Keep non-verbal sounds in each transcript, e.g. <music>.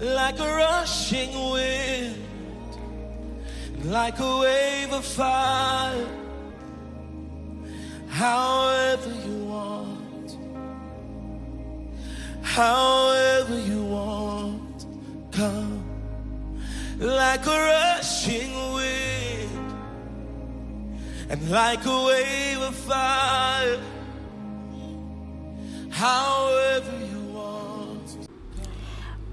like a rushing wind, like a wave of fire, however you want, however you want, come like a rushing wind, and like a wave of fire, however.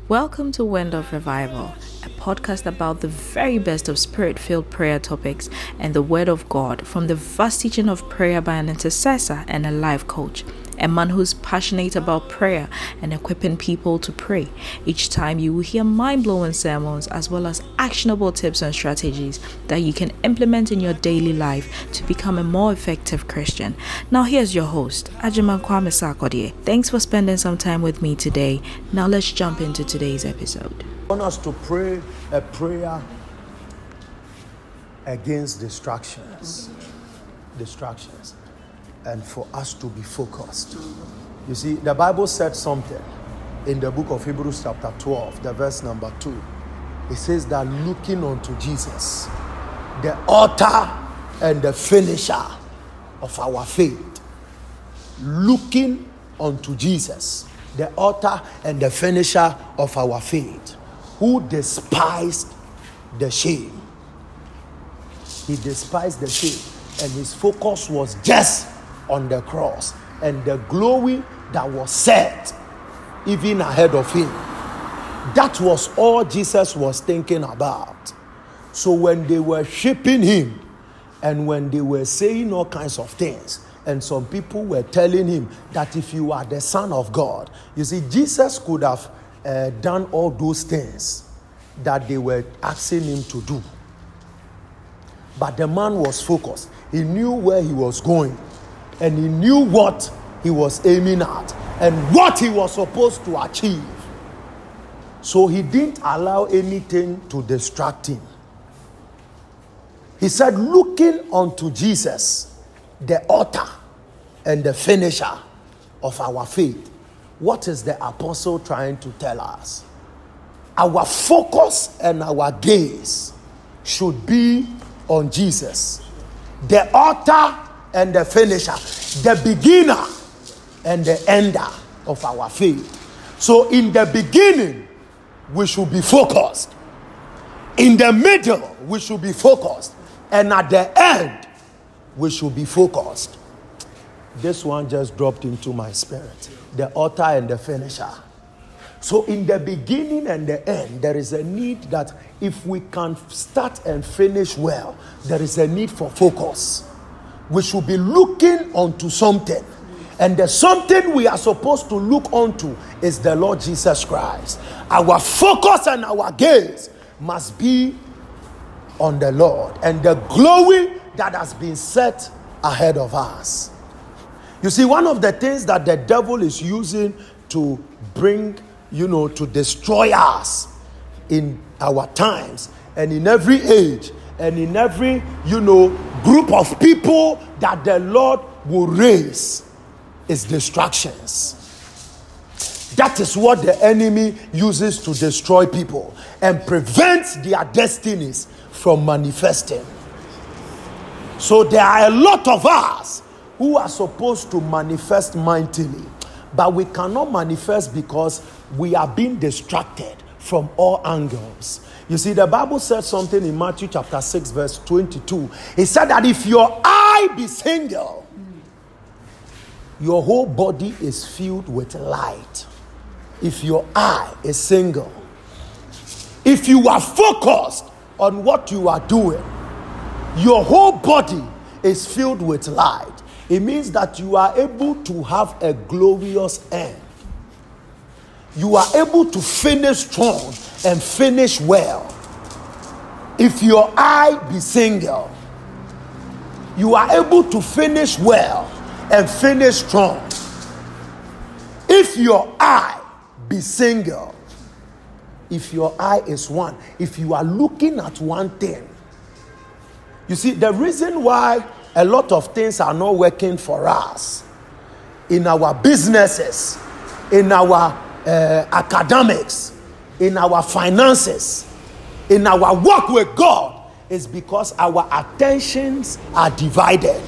Welcome to Wind of Revival, a podcast about the very best of spirit filled prayer topics and the Word of God from the vast teaching of prayer by an intercessor and a life coach, a man who's passionate about prayer and equipping people to pray. Each time you will hear mind blowing sermons as well as actionable tips and strategies that you can implement in your daily life to become a more effective Christian. Now, here's your host, Ajiman Kwame Sarkodie. Thanks for spending some time with me today. Now, let's jump into today's episode. I want us to pray a prayer against distractions. Distractions. And for us to be focused. You see, the Bible said something in the book of Hebrews, chapter 12, the verse number 2. It says that looking unto Jesus, the author and the finisher of our faith. Looking unto Jesus, the author and the finisher of our faith, who despised the shame. He despised the shame, and his focus was just on the cross and the glory that was set even ahead of him. That was all Jesus was thinking about. So when they were shipping him and when they were saying all kinds of things, and some people were telling him that if you are the Son of God, you see, Jesus could have uh, done all those things that they were asking him to do. But the man was focused. He knew where he was going and he knew what he was aiming at and what he was supposed to achieve. So he didn't allow anything to distract him. He said, looking unto Jesus, the author and the finisher of our faith. What is the apostle trying to tell us? Our focus and our gaze should be on Jesus, the author and the finisher, the beginner and the ender of our faith. So, in the beginning, we should be focused. In the middle, we should be focused. And at the end, we should be focused. This one just dropped into my spirit the author and the finisher. So, in the beginning and the end, there is a need that if we can start and finish well, there is a need for focus. We should be looking onto something. And the something we are supposed to look onto is the Lord Jesus Christ. Our focus and our gaze must be on the Lord and the glory that has been set ahead of us. You see, one of the things that the devil is using to bring, you know, to destroy us in our times and in every age and in every, you know, group of people that the Lord will raise is distractions. That is what the enemy uses to destroy people and prevent their destinies from manifesting. So there are a lot of us who are supposed to manifest mightily, but we cannot manifest because we are being distracted from all angles. You see, the Bible said something in Matthew chapter 6, verse 22. It said that if your eye be single, your whole body is filled with light. If your eye is single, if you are focused on what you are doing, your whole body is filled with light. It means that you are able to have a glorious end. You are able to finish strong and finish well. If your eye be single, you are able to finish well and finish strong. If your eye be single, if your eye is one, if you are looking at one thing, you see, the reason why a lot of things are not working for us in our businesses, in our uh, academics, in our finances, in our work with God, is because our attentions are divided.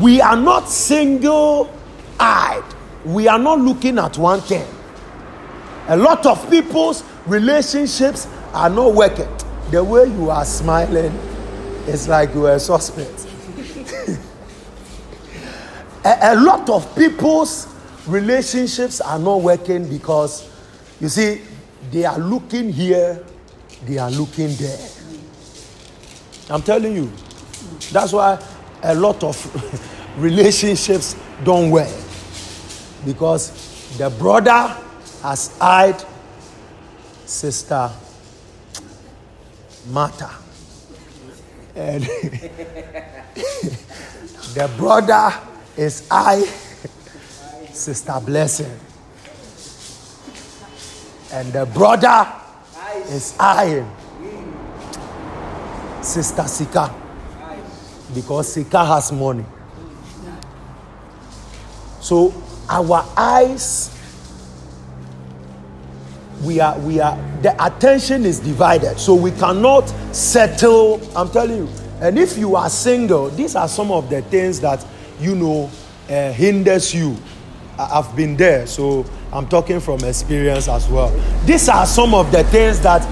We are not single eyed, we are not looking at one thing. A lot of people's relationships are not working. The way you are smiling is like you are a suspect. <laughs> a, a lot of people's relationships are not working because you see they are looking here they are looking there. I'm telling you that's why a lot of <laughs> relationships don't work. Because the brother has eyed sister Martha. And <laughs> the brother is I, Sister Blessing. And the brother is I, Sister Sika. Because Sika has money. So our eyes, we are, we are, the attention is divided. So we cannot settle. I'm telling you. And if you are single, these are some of the things that you know uh, hinders you. I've been there, so I'm talking from experience as well. These are some of the things that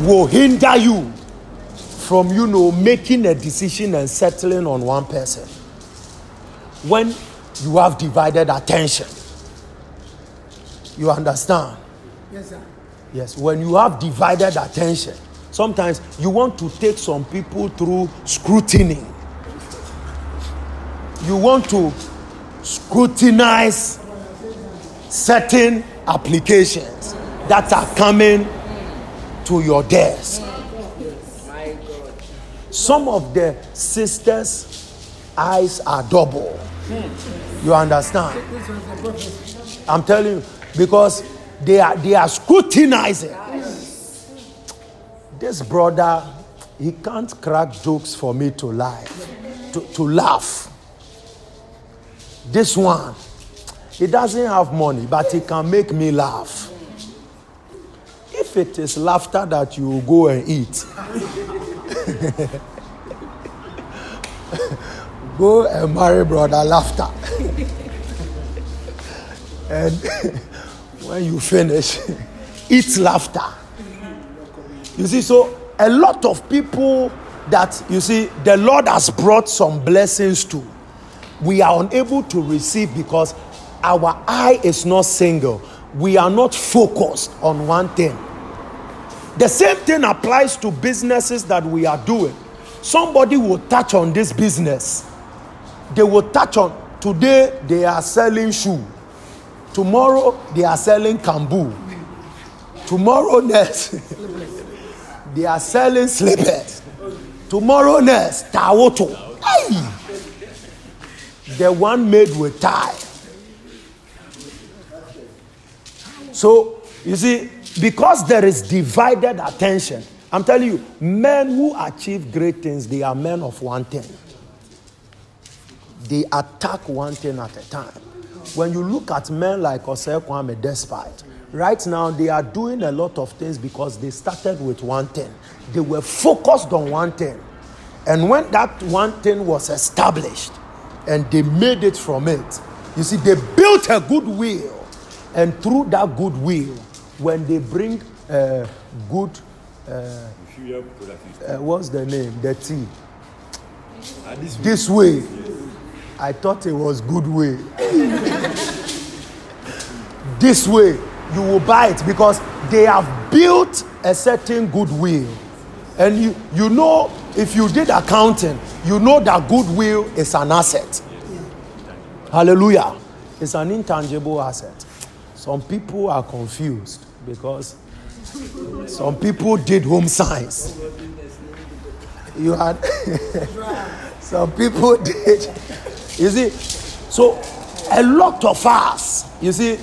will hinder you from you know making a decision and settling on one person. When you have divided attention, you understand? Yes, sir. Yes, when you have divided attention, sometimes you want to take some people through scrutiny. You want to scrutinize certain applications that are coming to your desk. Some of the sisters' eyes are double. You understand? I'm telling you, because they are they are scrutinizing. This brother, he can't crack jokes for me to laugh, to, to laugh. This one, he doesn't have money, but he can make me laugh. If it is laughter that you go and eat, <laughs> go and marry brother laughter. <laughs> and <laughs> when you finish, eat laughter. You see, so a lot of people that you see, the Lord has brought some blessings to, we are unable to receive because our eye is not single. We are not focused on one thing. The same thing applies to businesses that we are doing. Somebody will touch on this business. They will touch on today they are selling shoe. Tomorrow they are selling kambu. Tomorrow next <laughs> they are selling slippers. Tomorrow next tawoto. Hey! The one made with tie. So you see, because there is divided attention, I'm telling you, men who achieve great things, they are men of one thing. They attack one thing at a time. When you look at men like Osei Kwame Despite, right now they are doing a lot of things because they started with one thing. They were focused on one thing. And when that one thing was established and they made it from it, you see, they built a goodwill. And through that goodwill, when they bring uh, good, uh, uh, what's the name? The tea. This way. I thought it was good way. this way, you will buy it because they have built a certain goodwill. And you, you know, if you did accounting, you know that goodwill is an asset. Hallelujah. It's an intangible asset. Some people are confused because some people did home science. You had <laughs> some people did. You see, so a lot of us, you see,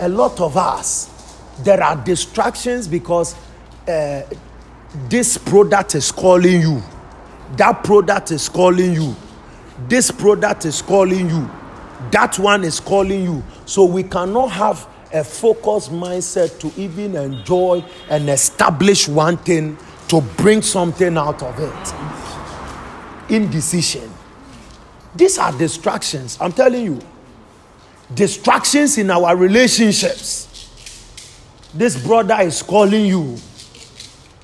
a lot of us, there are distractions because uh, this product is calling you, that product is calling you, this product is calling you, that one is calling you. So we cannot have a focused mindset to even enjoy and establish one thing to bring something out of it. Indecision. These are distractions. I'm telling you. Distractions in our relationships. This brother is calling you.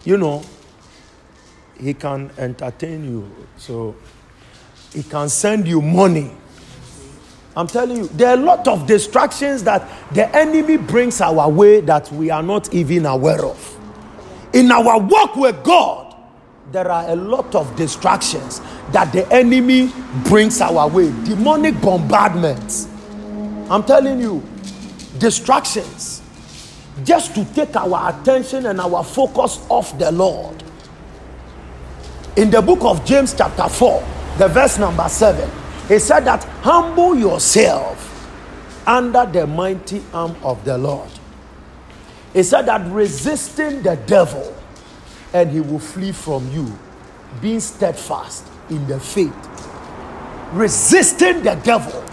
You know, he can entertain you. So he can send you money. I'm telling you, there are a lot of distractions that the enemy brings our way that we are not even aware of. In our walk with God, there are a lot of distractions that the enemy brings our way. Demonic bombardments. I'm telling you, distractions just to take our attention and our focus off the Lord. In the book of James, chapter 4, the verse number 7, he said that humble yourself under the mighty arm of the Lord. He said that resisting the devil and he will flee from you, being steadfast in the faith. Resisting the devil.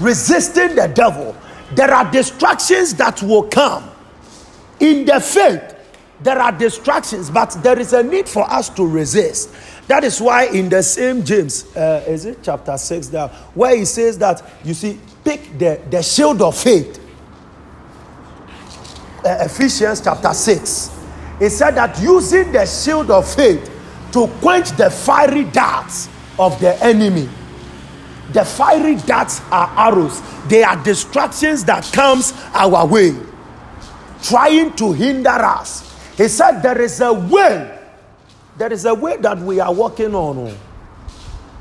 Resisting the devil. There are distractions that will come. In the faith, there are distractions, but there is a need for us to resist. That is why in the same James, uh, is it chapter 6 there, where he says that, you see, pick the, the shield of faith. Uh, Ephesians chapter 6. He said that using the shield of faith to quench the fiery darts of the enemy. The fiery darts are arrows. They are distractions that comes our way, trying to hinder us. He said there is a way there is a way that we are walking on.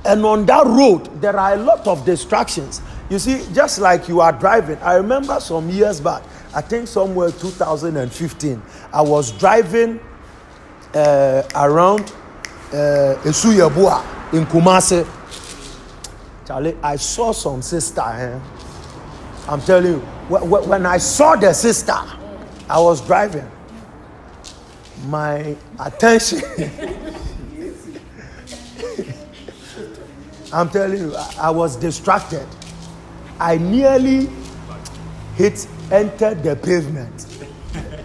And on that road, there are a lot of distractions. You see, just like you are driving, I remember some years back, I think somewhere 2015, I was driving uh, around uh, Asuoyeboah in Kumasi. Charlie, I saw some sister. Eh? I'm telling you, when I saw the sister, I was driving my attention. I'm telling you, I, was distracted. I nearly hit, entered the pavement.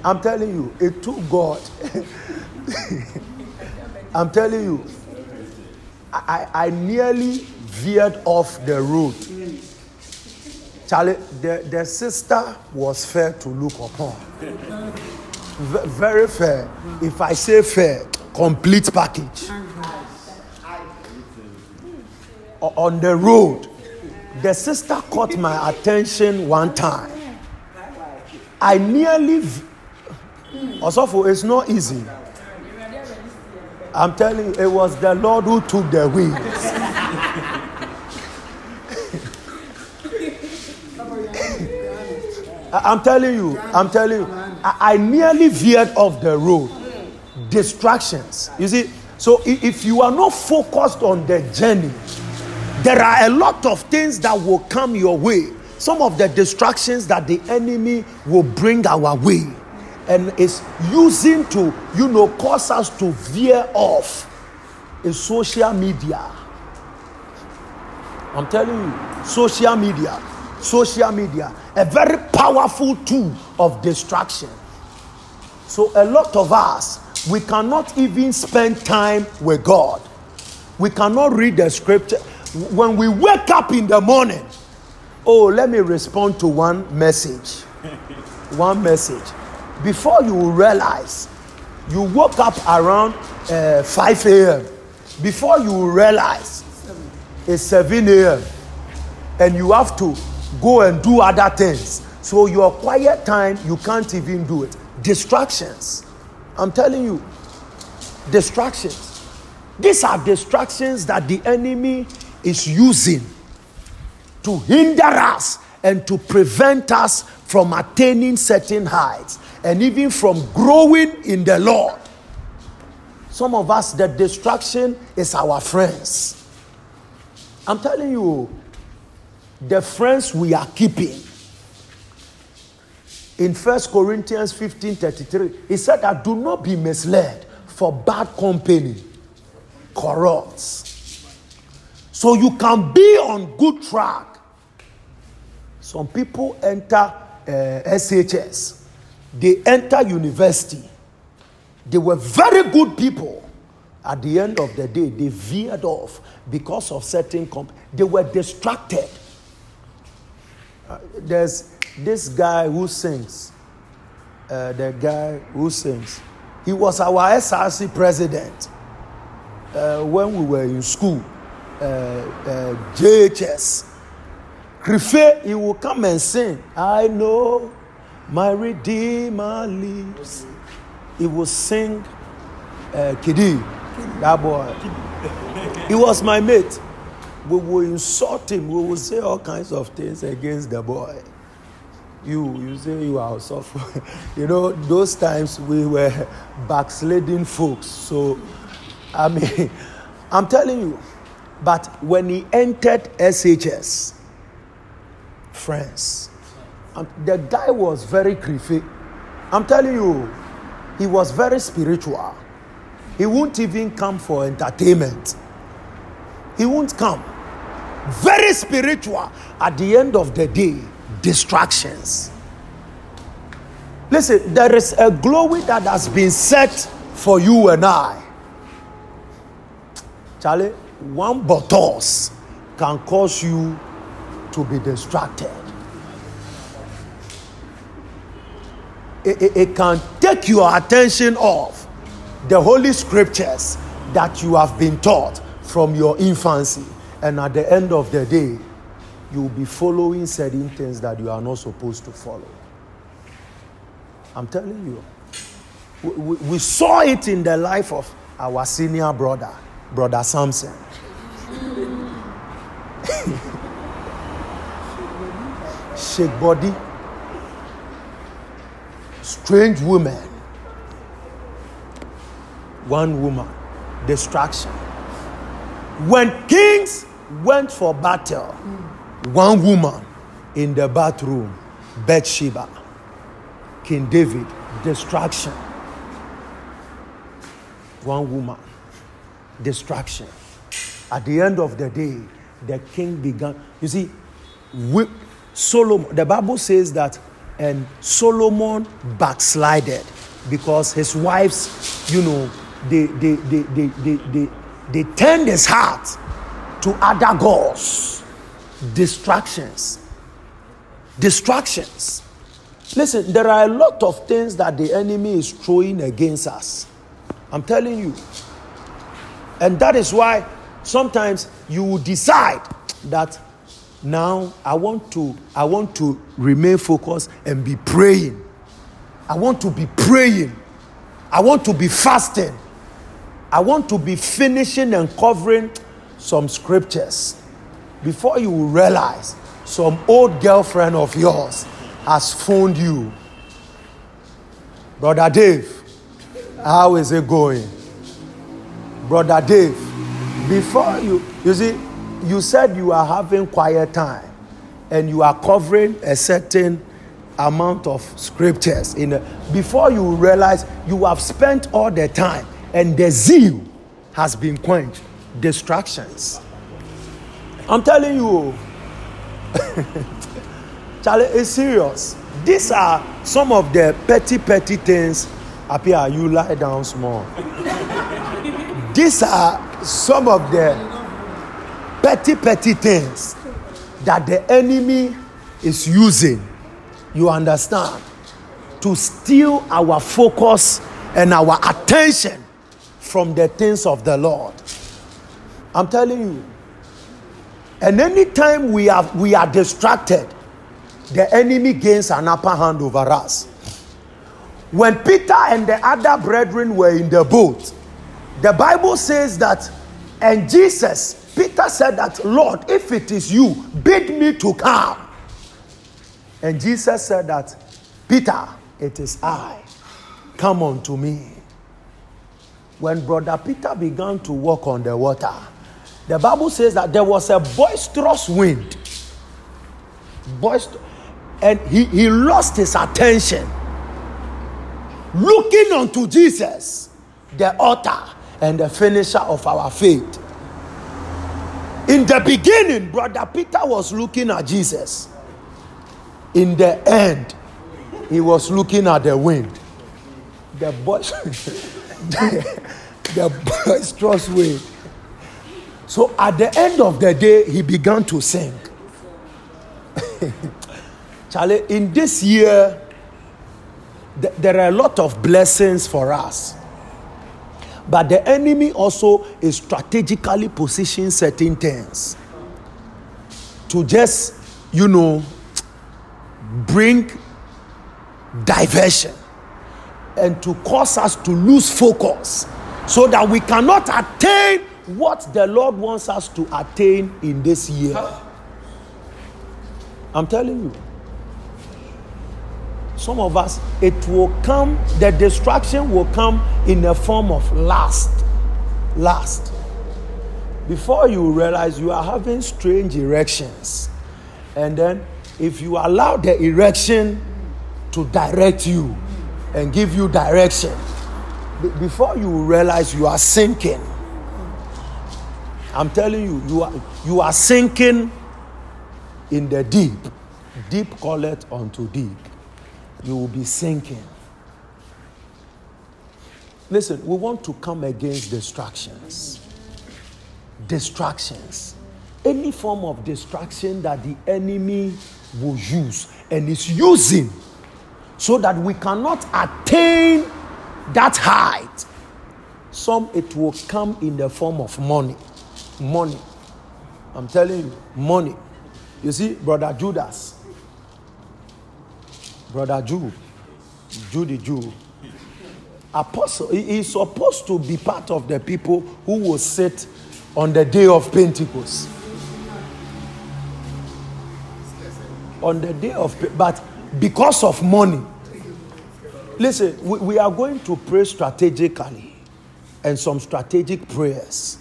I'm telling you, it took God. <laughs> I'm telling you, I, I nearly veered off the road. Charlie, the, the sister was fair to look upon very fair. If I say fair, complete package. On the road, the sister caught my attention one time. I nearly. Also, it's not easy. I'm telling you, it was the Lord who took the wheels. <laughs> I'm telling you, I'm telling you, I, nearly veered off the road. Distractions. You see, so if you are not focused on the journey, there are a lot of things that will come your way. Some of the distractions that the enemy will bring our way and is using to, you know, cause us to veer off is social media. I'm telling you, social media social media, a very powerful tool of distraction. So, a lot of us, we cannot even spend time with God. We cannot read the scripture. When we wake up in the morning, oh, let me respond to one message. <laughs> one message. Before you realize, you woke up around uh, 5 a.m. Before you realize, it's 7 a.m. And you have to go and do other things. So your quiet time, you can't even do it. Distractions. I'm telling you, distractions. These are distractions that the enemy is using to hinder us and to prevent us from attaining certain heights and even from growing in the Lord. Some of us, the distraction is our friends. I'm telling you, the friends we are keeping. In First Corinthians 15 33, he said that do not be misled, for bad company corrupts. So you can be on good track. Some people enter uh, SHS, they enter university. They were very good people. At the end of the day, they veered off because of certain comp. They were distracted. There's this guy who sings. Uh, the guy who sings. He was our SRC president uh, when we were in school. Uh, uh, JHS. Krife, he will come and sing. I know my Redeemer lives. He will sing uh, that boy. He was my mate. We will insult him. We will say all kinds of things against the boy. You, you say you are suffer. <laughs> you know, those times we were backsliding folks. So, I mean, <laughs> I'm telling you. But when he entered SHS, friends, um, the guy was very creepy. I'm telling you, he was very spiritual. He won't even come for entertainment. He won't come. Very spiritual. At the end of the day, distractions. Listen, there is a glory that has been set for you and I. Charlie, one bottles can cause you to be distracted. It, it, it can take your attention off the holy scriptures that you have been taught from your infancy. And at the end of the day, you'll be following certain things that you are not supposed to follow. I'm telling you. We, we, we saw it in the life of our senior brother, Brother Samson. <laughs> Shake body, strange woman, one woman, distraction. When kings went for battle, one woman in the bathroom, Bathsheba, King David, distraction. One woman, distraction. At the end of the day, the king began. You see, we, Solomon, the Bible says that, and Solomon backslided because his wives, you know, they they they they they, they, they turned his heart to other gods, distractions, distractions. Listen, there are a lot of things that the enemy is throwing against us. I'm telling you. And that is why sometimes you will decide that now I want to I want to remain focused and be praying. I want to be praying. I want to be fasting. I want to be finishing and covering some scriptures before you realize some old girlfriend of yours has phoned you. Brother Dave, how is it going? Brother Dave, before you, you see, you said you are having quiet time and you are covering a certain amount of scriptures in a, before you realize you have spent all the time and the zeal has been quenched distractions i'm telling you <laughs> Charlie, it's serious. These are some of the petty, petty things. Appear, you lie down small. <laughs> These are some of the petty, petty things that the enemy is using. You understand? To steal our focus and our attention from the things of the Lord. I'm telling you. And anytime we are we are distracted, the enemy gains an upper hand over us. When Peter and the other brethren were in the boat, the Bible says that, and Jesus, Peter said that, Lord, if it is you, bid me to come. And Jesus said that, Peter, it is I. Come unto me. When brother Peter began to walk on the water, the Bible says that there was a boisterous wind. Boister- and he, he lost his attention. Looking unto Jesus, the author and the finisher of our faith. In the beginning, brother Peter was looking at Jesus. In the end, he was looking at the wind. The boys, <laughs> <laughs> the, boisterous wind. So at the end of the day, he began to sing. <laughs> Charlie, in this year, th- there are a lot of blessings for us. But the enemy also is strategically positioning certain things to just, you know, bring diversion and to cause us to lose focus so that we cannot attain what the Lord wants us to attain in this year. I'm telling you. Some of us, it will come, the distraction will come in the form of lust. Lust. Before you realize you are having strange erections. And then, if you allow the erection to direct you and give you direction, before you realize you are sinking, I'm telling you, you are, you are sinking in the deep. Deep calleth unto deep. You will be sinking. Listen, we want to come against distractions. Distractions. Any form of distraction that the enemy will use and is using so that we cannot attain that height. Some it will come in the form of money. Money. I'm telling you, money. You see, brother Judas, brother Jew, the Jew, apostle, he is supposed to be part of the people who will sit on the day of Pentecost. On the day of, but because of money, listen, we, we are going to pray strategically and some strategic prayers.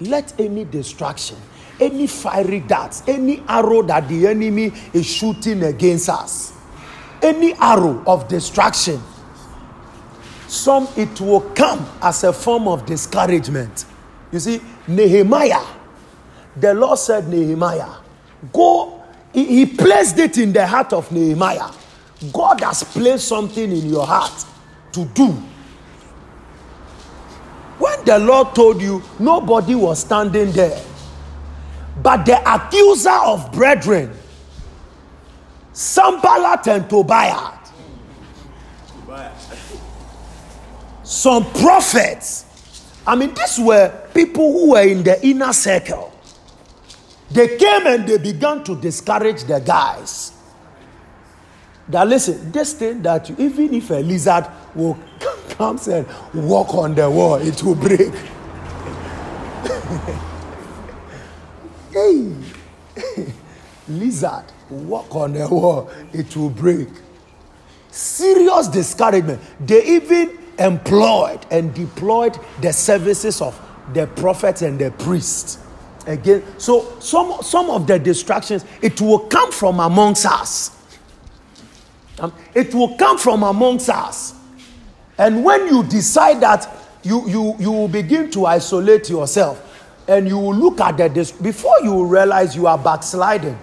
Let any distraction, any fiery darts, any arrow that the enemy is shooting against us, any arrow of distraction, some it will come as a form of discouragement. You see, Nehemiah, the Lord said, Nehemiah, go. He, he placed it in the heart of Nehemiah. God has placed something in your heart to do. When the Lord told you, nobody was standing there. But the accuser of brethren, Sanballat and Tobiah, some prophets, I mean, these were people who were in the inner circle. They came and they began to discourage the guys. That listen, this thing that you, even if a lizard will come and walk on the wall, it will break. <laughs> hey, <laughs> lizard walk on the wall, it will break. Serious discouragement. They even employed and deployed the services of the prophets and the priests. Again, so some some of the distractions it will come from amongst us. Um, it will come from amongst us. And when you decide that you, you, you will begin to isolate yourself and you will look at the dis- before you realize you are backsliding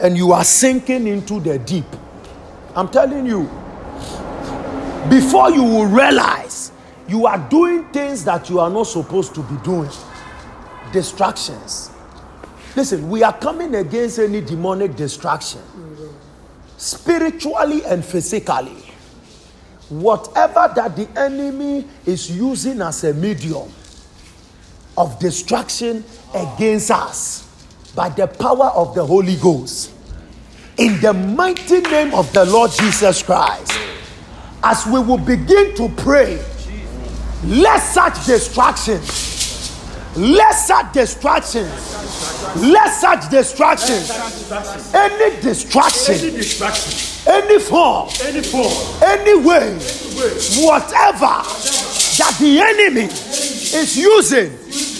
and you are sinking into the deep. I'm telling you, before you will realize you are doing things that you are not supposed to be doing. Distractions. Listen, we are coming against any demonic distraction, spiritually and physically. Whatever that the enemy is using as a medium of distraction against us by the power of the Holy Ghost, in the mighty name of the Lord Jesus Christ, as we will begin to pray, let such distractions, such distractions, such distractions, any distraction, any form, any form, any way, whatever that the enemy is using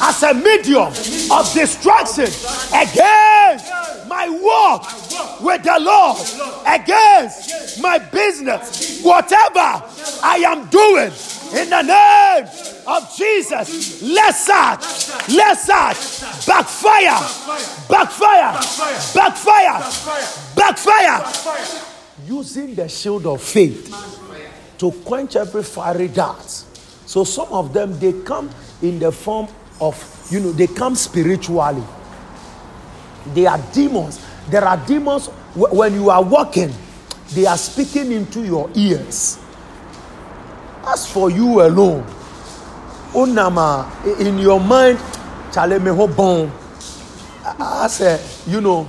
as a medium of distraction against my walk with the Lord, against my business, whatever I am doing in the name of Jesus, let such, let such backfire, backfire, backfire, backfire. using the shield of faith to quench every fiery dart. So some of them they come in the form of you know they come spiritually. They are demons. There are demons when you are walking, they are speaking into your ears. As for you alone, unama in your mind, chale me ho bon. I say, you know,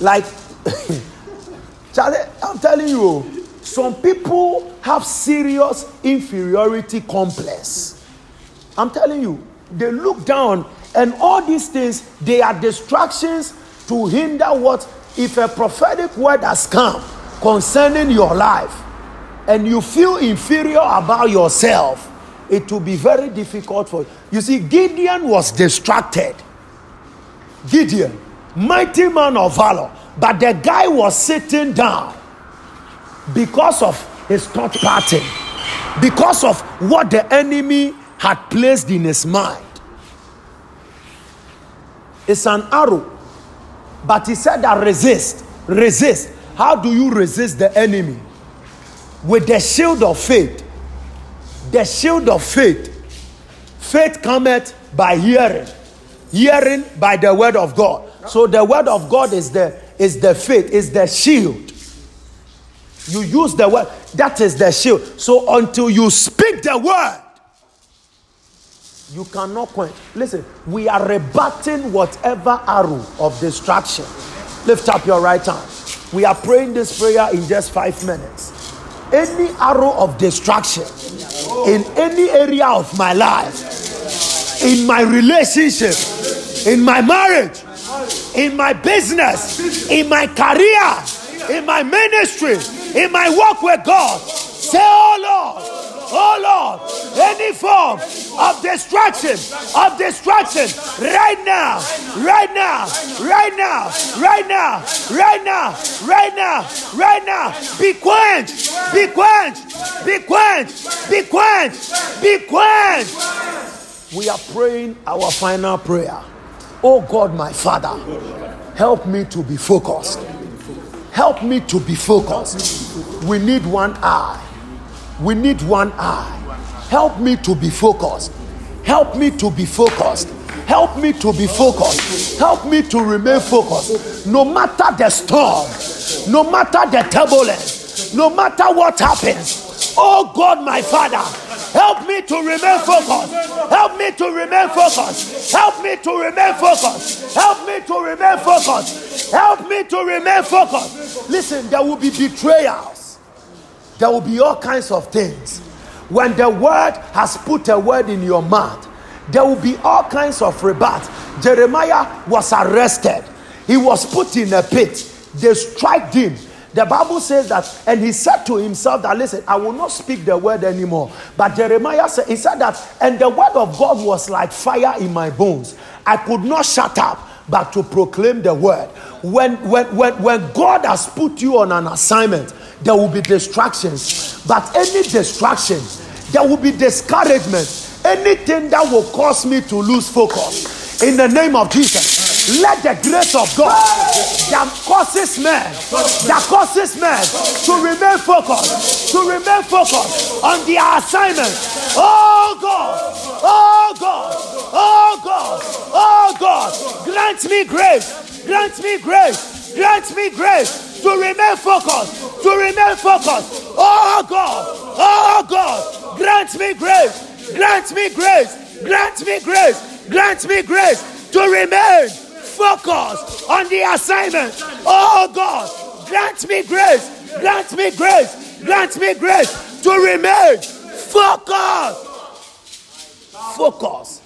like <laughs> Charlie, I'm telling you, some people have serious inferiority complex. I'm telling you, they look down, and all these things they are distractions to hinder what if a prophetic word has come concerning your life, and you feel inferior about yourself. It will be very difficult for you. You see, Gideon was distracted. Gideon, mighty man of valor, but the guy was sitting down because of his thought pattern, because of what the enemy had placed in his mind. It's an arrow, but he said that resist, resist. How do you resist the enemy? With the shield of faith. The shield of faith. Faith cometh by hearing, hearing by the word of God. So the word of God is the is the faith, is the shield. You use the word, that is the shield. So until you speak the word, you cannot quench. Listen, we are rebutting whatever arrow of distraction. Lift up your right hand. We are praying this prayer in just five minutes. Any arrow of destruction in any area of my life, in my relationship, in my marriage, in my business, in my career, in my ministry, in my walk with God. Say, Oh Lord, oh Lord, any form of distraction, of distraction, right now, right now, right now, right now, right now, right now, right now, be quenched, be quenched, be quenched, be quenched, be quenched. We are praying our final prayer. Oh God, my Father, help me to be focused. Help me to be focused. We need one eye. We need one eye. Help me to be focused. Help me to be focused. Help me to be focused. Help me to remain focused. No matter the storm, no matter the turbulence, no matter what happens. Oh God, my Father, help me to remain focused. Help me to remain focused. Help me to remain focused. Help me to remain focused. Help me to remain focused. Listen, there will be betrayals. There will be all kinds of things. When the word has put a word in your mouth, there will be all kinds of rebut. Jeremiah was arrested. He was put in a pit. They struck him. The Bible says that, and he said to himself that, listen, I will not speak the word anymore. But Jeremiah said, he said that, and the word of God was like fire in my bones. I could not shut up, but to proclaim the word. When, when, when, when God has put you on an assignment, there will be distractions. But any distraction, there will be discouragement. Anything that will cause me to lose focus. In the name of Jesus, let the grace of God that causes men, that causes men to remain focused, to remain focused on their assignment. Oh God, oh God, oh God, oh God, grant me grace, grant me grace, grant me grace to remain focused, to remain focused. Oh God, oh God, grant me grace, grant me grace, grant me grace, grant me grace to remain focused on the assignment. Oh God, grant me grace, grant me grace, grant me grace to remain focused. Focus,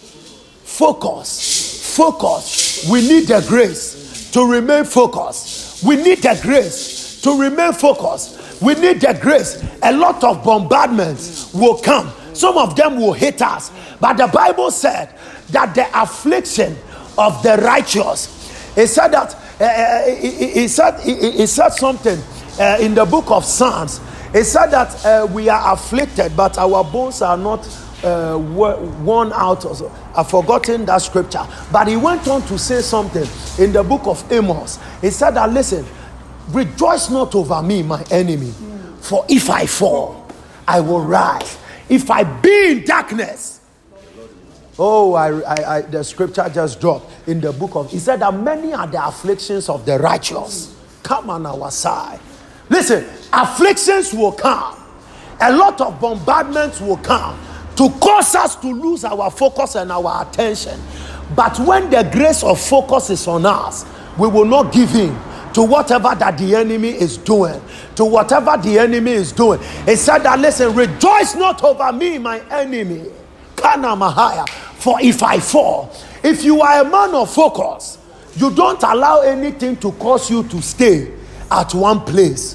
focus, focus. We need the grace to remain focused. We need the grace to remain focused. We need the grace. A lot of bombardments will come. Some of them will hit us. But the Bible said that the affliction of the righteous, it said that, uh, it, it said, it, it said something uh, in the book of Psalms. It said that uh, we are afflicted, but our bones are not uh, worn out. Also. I've forgotten that scripture. But he went on to say something in the book of Amos. He said that, listen, Rejoice not over me, my enemy, for if I fall, I will rise. If I be in darkness, oh, I, I, I, the scripture just dropped in the book of. He said that many are the afflictions of the righteous. Come on our side. Listen, afflictions will come. A lot of bombardments will come to cause us to lose our focus and our attention. But when the grace of focus is on us, we will not give in to whatever that the enemy is doing. To whatever the enemy is doing. He said that, listen, rejoice not over me, my enemy. Kana Mahaya. For if I fall, if you are a man of focus, you don't allow anything to cause you to stay at one place.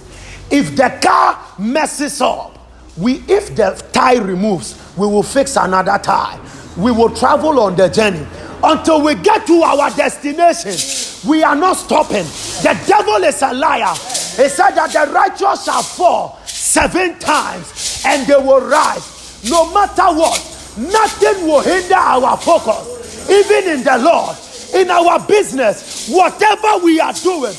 If the car messes up, we if the tie removes, we will fix another tie. We will travel on the journey until we get to our destination. We are not stopping. The devil is a liar. He said that the righteous shall fall seven times and they will rise. No matter what, nothing will hinder our focus. Even in the Lord, in our business, whatever we are doing,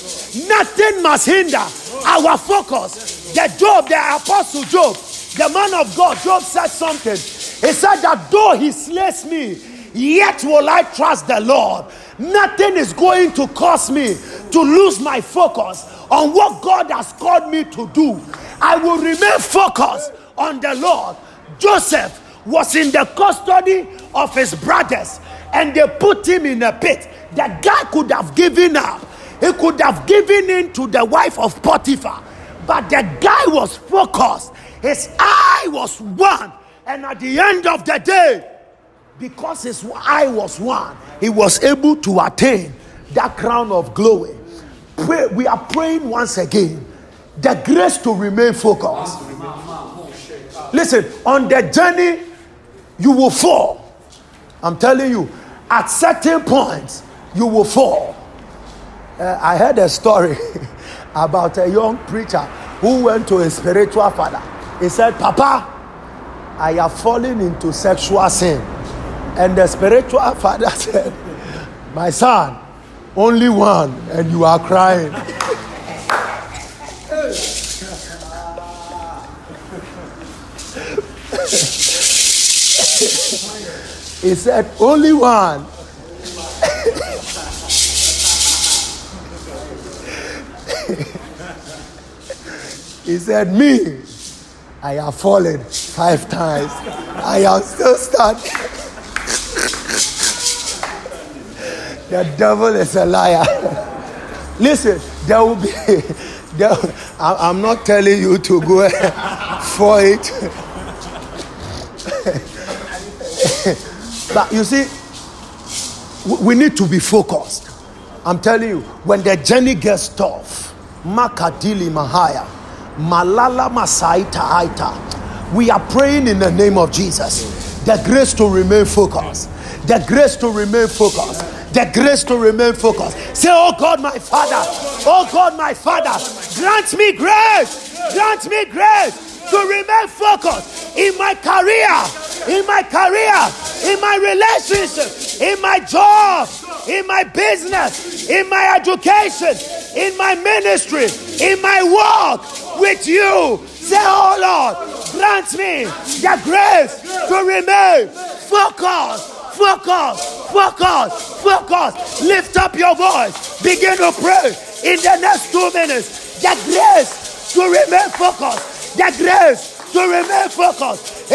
nothing must hinder our focus. The Job, the apostle Job, the man of God, Job said something. He said that though he slays me, yet will I trust the Lord. Nothing is going to cause me to lose my focus on what God has called me to do. I will remain focused on the Lord. Joseph was in the custody of his brothers and they put him in a pit. The guy could have given up, he could have given in to the wife of Potiphar, but the guy was focused, his eye was one, and at the end of the day, because his eye was one, he was able to attain that crown of glory. Pray, we are praying once again the grace to remain focused. Listen, on the journey, you will fall. I'm telling you, at certain points, you will fall. Uh, I heard a story <laughs> about a young preacher who went to a spiritual father. He said, Papa, I have fallen into sexual sin. And the spiritual <laughs> father said, My son, only one, and you are crying. <laughs> he said, Only one. <laughs> he said, Me, I have fallen five times. I am still standing. the devil is a liar. Listen, there will be. There, I, I'm not telling you to go <laughs> for it. but you see, we- need to be focused. I'm telling you, when the journey gets tough, Makadili Mahaya, Malala Masaita Aita, we are praying in the name of Jesus. The grace to remain focused. The grace to remain focused. The grace to remain focused. Say, Oh God, my Father. Oh God, my Father. Grant me grace. Grant me grace to remain focused in my career, in my career, in my relationship, in my job, in my business, in my education, in my ministry, in my walk with you. Say, Oh Lord, grant me the grace to remain focused, focused, focused, focused. Lift up your voice. Begin to pray in the next two minutes. The grace to remain focused. The grace to remain focused.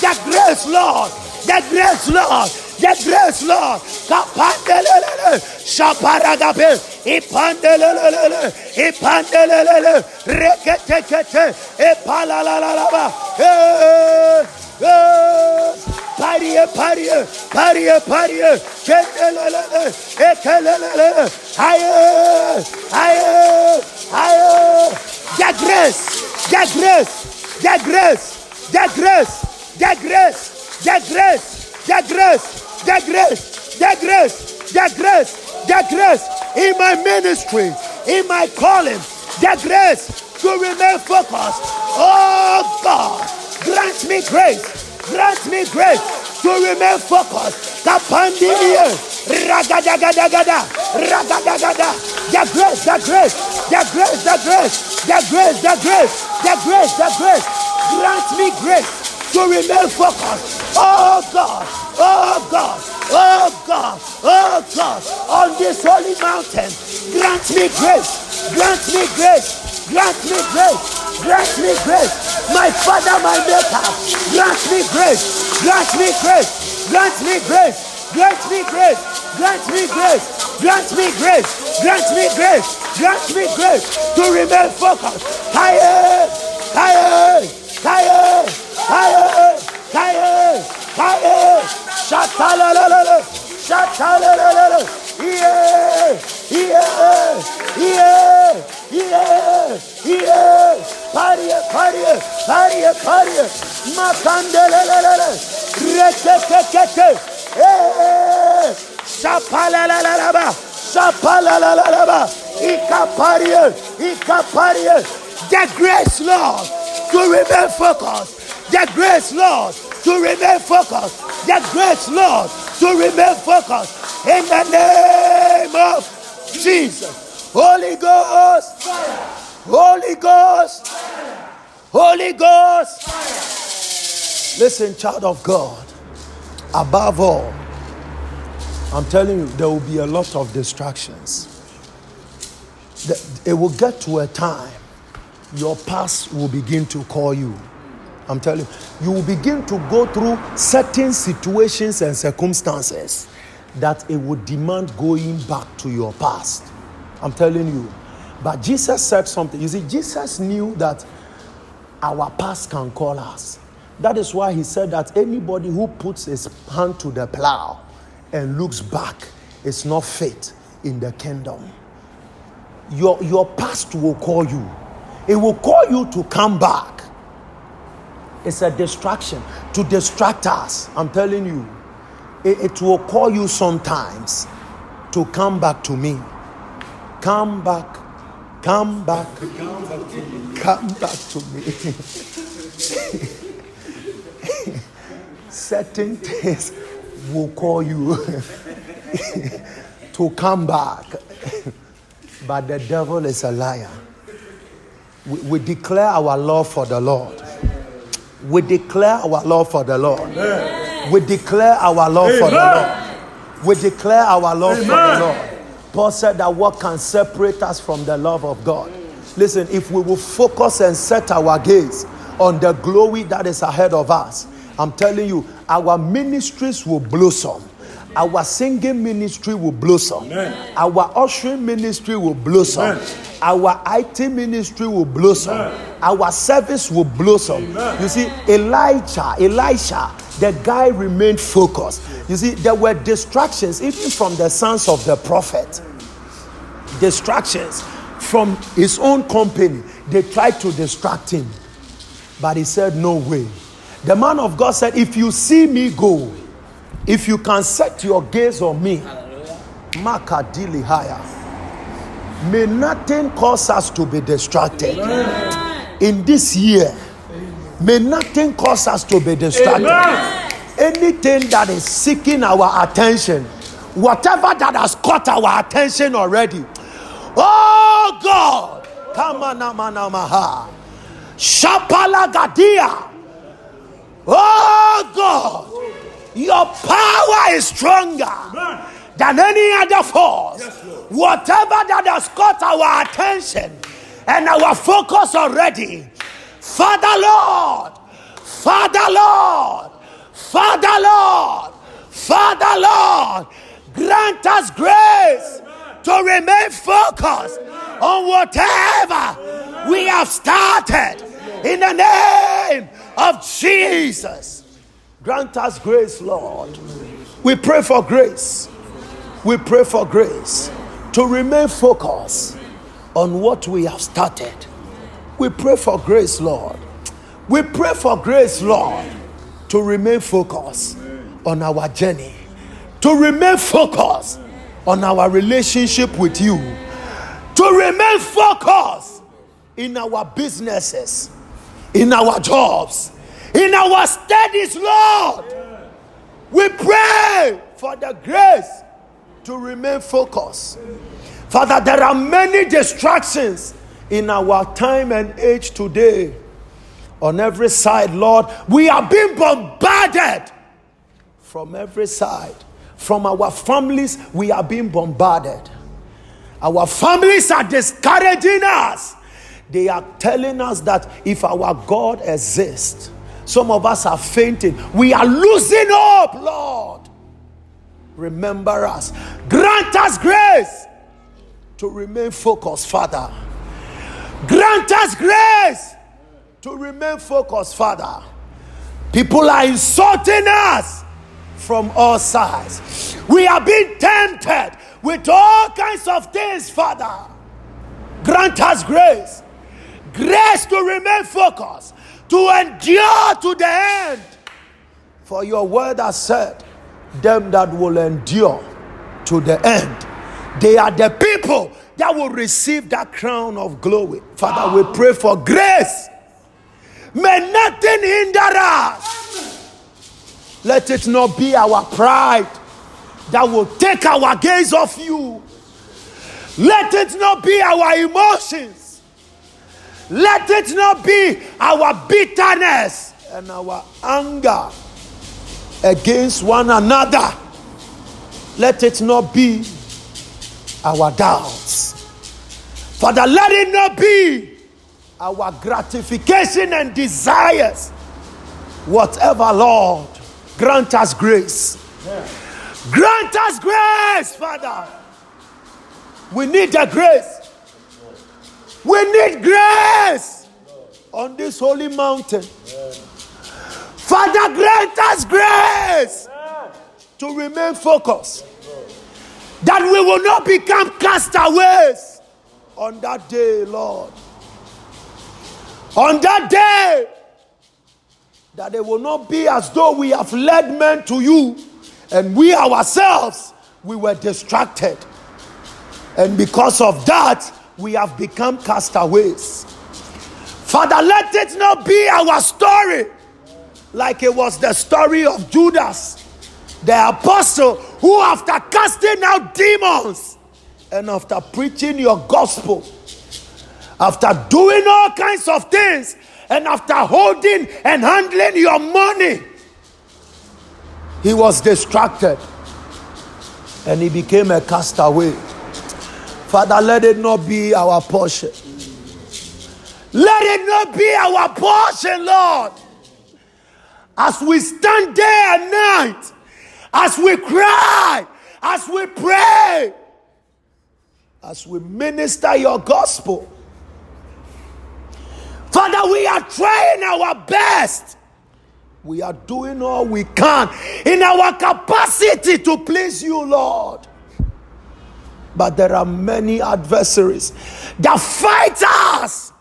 The grace, Lord. The grace, Lord. The grace, Lord. Kapandelelele. Shaparagape. Ipandelelele. Ipandelelele. Reketekete. Ipalalalaba. Eh, eh. Pariye pariye pariye pariye kendelelele ekelelele hayır hayır hayır the grace the grace the grace the grace the grace the grace the grace the grace the grace the grace the grace in my ministry in my calling the grace to remain focused oh God grant me grace Grant me grace to remain focused. Kapandilie, ragadagada, ragadagada, the grace, the grace, the grace, the grace, the grace, the grace, the grace, the grace. Grant me grace to remain focused. Oh God, oh God, oh God, oh God, on this holy mountain. Grant me grace, grant me grace, grant me grace, grant me grace. My Father, my Maker, grant me grace, grant me grace, grant me grace, grant me grace, grant me grace, grant me grace, grant me grace, grant me grace to remain focused. Higher, higher, higher, higher, Haye! Shatalalele! Shatalalele! Yeah! Yeah! Yeah! Yeah! Yeah! Pariye, pariye, pariye, pariye! Makandelelele! Reketekete! Hey! Shapalalalaba! Shapalalalaba! Ikapariye! Ikapariye! The grace, Lord, to remain focused. The grace, Lord, to remain focused. The grace, Lord, to remain focused. In the name of Jesus. Holy Ghost. Holy Ghost. Holy Ghost. Listen, child of God. Above all, I'm telling you, there will be a lot of distractions. It will get to a time your past will begin to call you. I'm telling you, you will begin to go through certain situations and circumstances that it would demand going back to your past. I'm telling you. But Jesus said something. You see, Jesus knew that our past can call us. That is why he said that anybody who puts his hand to the plow and looks back is not fit in the kingdom. Your, your past will call you, it will call you to come back. It's a distraction to distract us. I'm telling you, it, it will call you sometimes to come back to me. Come back, come back, come back to me. <laughs> Certain things will call you <laughs> to come back, but the devil is a liar. We, we declare our love for the Lord. We declare our love for the Lord. We declare our love for the Lord. We declare our love for the Lord. Paul said that what can separate us from the love of God? Listen, if we will focus and set our gaze on the glory that is ahead of us, I'm telling you, our ministries will blossom. Our singing ministry will blossom. Our ushering ministry will blossom. Our IT ministry will blossom. Our service will blossom. You see, Elijah, Elisha, the guy remained focused. You see, there were distractions even from the sons of the prophet. Distractions from his own company. They tried to distract him. But he said, No way. The man of God said, If you see me go, if you can set your gaze on me, Makadili higher. May nothing cause us to be distracted. In this year, may nothing cause us to be distracted. Anything that is seeking our attention, whatever that has caught our attention already, oh God, Namanamaha, Shapala Gadia, oh God, your power is stronger than any other force. Whatever that has caught our attention and our focus already, Father Lord, Father Lord, Father Lord, Father Lord, grant us grace to remain focused on whatever we have started. In the name of Jesus. Grant us grace, Lord. We pray for grace. We pray for grace to remain focused on what we have started. We pray for grace, Lord. We pray for grace, Lord, to remain focused on our journey, to remain focused on our relationship with you, to remain focused in our businesses, in our jobs, in our studies, Lord. We pray for the grace to remain focused. Father, there are many distractions in our time and age today. On every side, Lord, we are being bombarded from every side. From our families, we are being bombarded. Our families are discouraging us. They are telling us that if our God exists, some of us are fainting. We are losing hope, Lord. Remember us. Grant us grace to remain focused, Father. Grant us grace to remain focused, Father. People are insulting us from all sides. We are being tempted with all kinds of things, Father. Grant us grace. Grace to remain focused, to endure to the end. For your word has said, them that will endure to the end, they are the people that will receive that crown of glory. Father, we pray for grace. May nothing hinder us. Let it not be our pride that will take our gaze off you. Let it not be our emotions. Let it not be our bitterness and our anger against one another. Let it not be our doubts. Father, let it not be our gratification and desires. Whatever, Lord, grant us grace. Grant us grace, Father. We need the grace. We need grace on this holy mountain. Father, grant us grace to remain focused. That we will not become castaways on that day, Lord. On that day, that it will not be as though we have led men to you and we ourselves we were distracted. And because of that, we have become castaways. Father, let it not be our story like it was the story of Judas, the apostle who, after casting out demons and after preaching your gospel, after doing all kinds of things, and after holding and handling your money, he was distracted and he became a castaway. Father, let it not be our portion. Let it not be our portion, Lord. As we stand day and night, as we cry, as we pray, as we minister your gospel. Father, we are trying our best. We are doing all we can in our capacity to please you, Lord. But there are many adversaries that fight us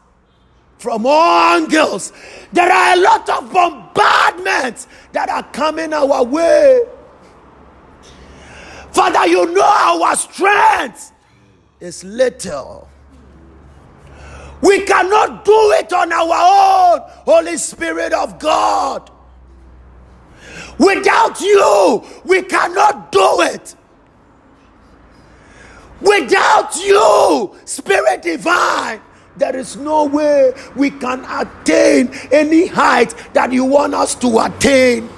from all angles. There are a lot of bombardments that are coming our way. Father, you know our strength is little. We cannot do it on our own, Holy Spirit of God. Without you, we cannot do it. Without you, Spirit Divine, there is no way we can attain any height that you want us to attain.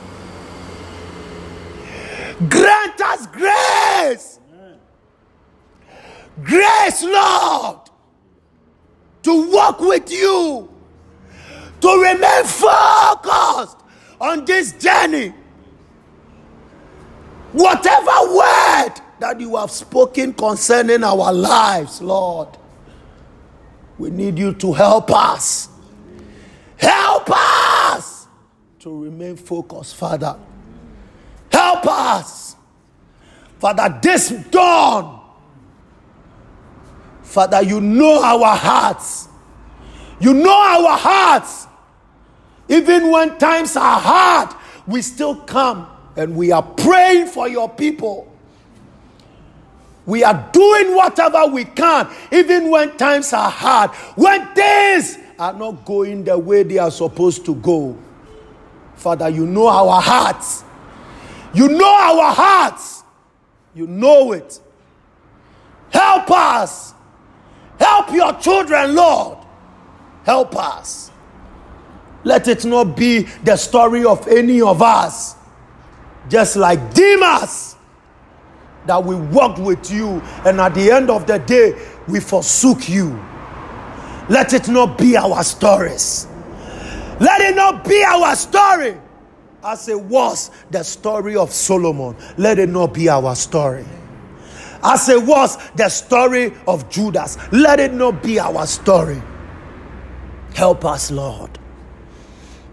Grant us grace. Grace, Lord, to walk with you, to remain focused on this journey. Whatever word that you have spoken concerning our lives, Lord, we need you to help us. Help us to remain focused, Father. Help us. Father, this dawn, Father, you know our hearts. You know our hearts. Even when times are hard, we still come and we are praying for your people. We are doing whatever we can, even when times are hard, when things are not going the way they are supposed to go. Father, you know our hearts. You know our hearts. You know it. Help us. Help your children, Lord. Help us. Let it not be the story of any of us, just like Demas, that we walked with you and at the end of the day we forsook you. Let it not be our stories. Let it not be our story as it was the story of Solomon. Let it not be our story. As it was the story of Judas. Let it not be our story. Help us, Lord.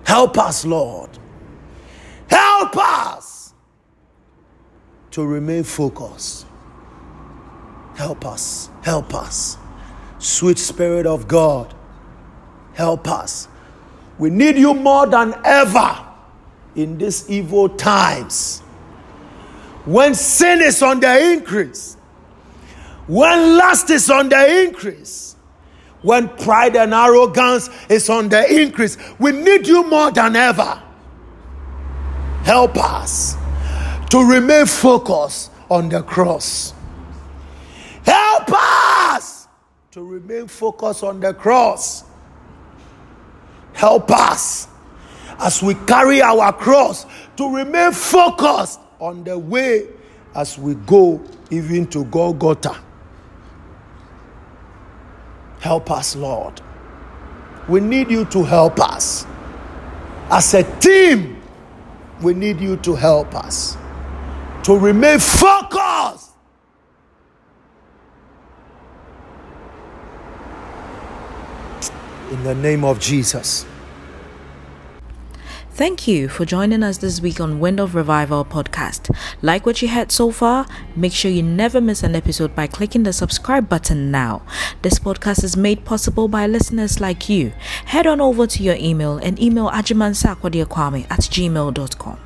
Help us, Lord. Help us to remain focused. Help us. Help us. Sweet Spirit of God, help us. We need you more than ever in these evil times. When sin is on the increase, when lust is on the increase, when pride and arrogance is on the increase, we need you more than ever. Help us to remain focused on the cross. Help us to remain focused on the cross. Help us as we carry our cross to remain focused on the way as we go even to Golgotha. Help us, Lord. We need you to help us. As a team, we need you to help us to remain focused. In the name of Jesus. Thank you for joining us this week on Wind of Revival podcast. Like what you heard so far? Make sure you never miss an episode by clicking the subscribe button now. This podcast is made possible by listeners like you. Head on over to your email and email ajimansakwadiokwame at gmail.com.